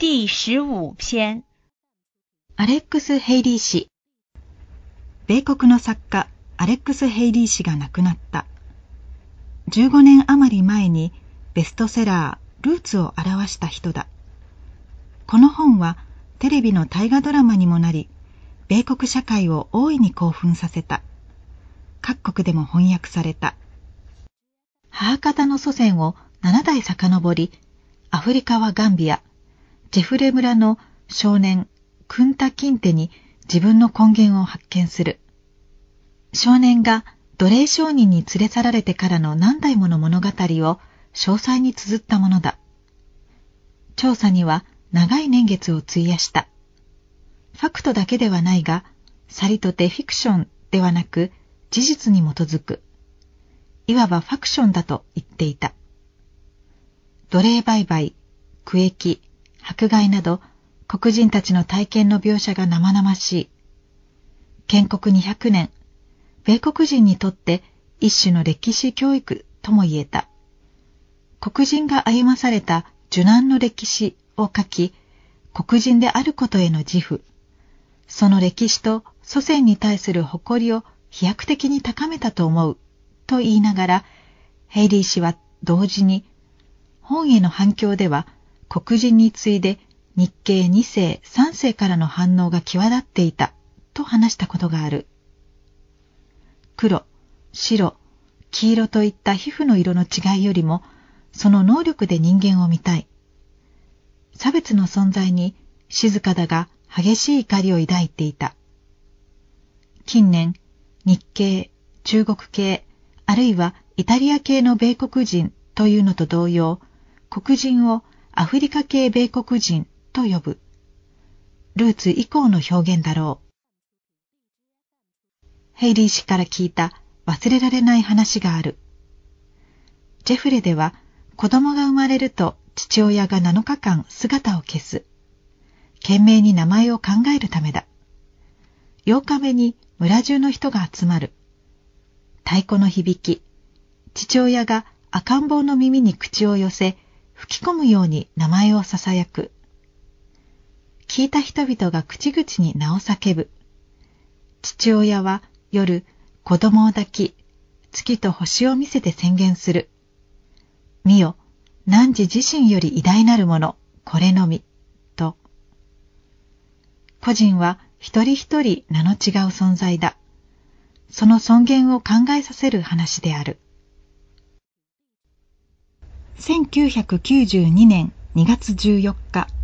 第十五篇。アレックス・ヘイリー氏。米国の作家、アレックス・ヘイリー氏が亡くなった。15年余り前にベストセラー、ルーツを表した人だ。この本はテレビの大河ドラマにもなり、米国社会を大いに興奮させた。各国でも翻訳された。母方の祖先を7代遡り、アフリカはガンビア、ジェフレ村の少年、クンタ・キンテに自分の根源を発見する。少年が奴隷商人に連れ去られてからの何代もの物語を詳細に綴ったものだ。調査には長い年月を費やした。ファクトだけではないが、さりとてフィクションではなく事実に基づく。いわばファクションだと言っていた。奴隷売買、区役、迫害など黒人たちの体験の描写が生々しい。建国200年、米国人にとって一種の歴史教育とも言えた。黒人が歩まされた受難の歴史を書き、黒人であることへの自負、その歴史と祖先に対する誇りを飛躍的に高めたと思う、と言いながら、ヘイリー氏は同時に、本への反響では黒人に次いで日系2世3世からの反応が際立っていたと話したことがある。黒、白、黄色といった皮膚の色の違いよりも、その能力で人間を見たい。差別の存在に静かだが激しい怒りを抱いていた。近年、日系、中国系、あるいはイタリア系の米国人というのと同様、黒人をアフリカ系米国人と呼ぶ。ルーツ以降の表現だろう。ヘイリー氏から聞いた忘れられない話がある。ジェフレでは子供が生まれると父親が7日間姿を消す。懸命に名前を考えるためだ。8日目に村中の人が集まる。太鼓の響き、父親が赤ん坊の耳に口を寄せ、吹き込むように名前を囁く。聞いた人々が口々に名を叫ぶ。父親は夜、子供を抱き、月と星を見せて宣言する。見よ、汝自身より偉大なるもの、これのみ、と。個人は一人一人名の違う存在だ。その尊厳を考えさせる話である。1992年2月14日。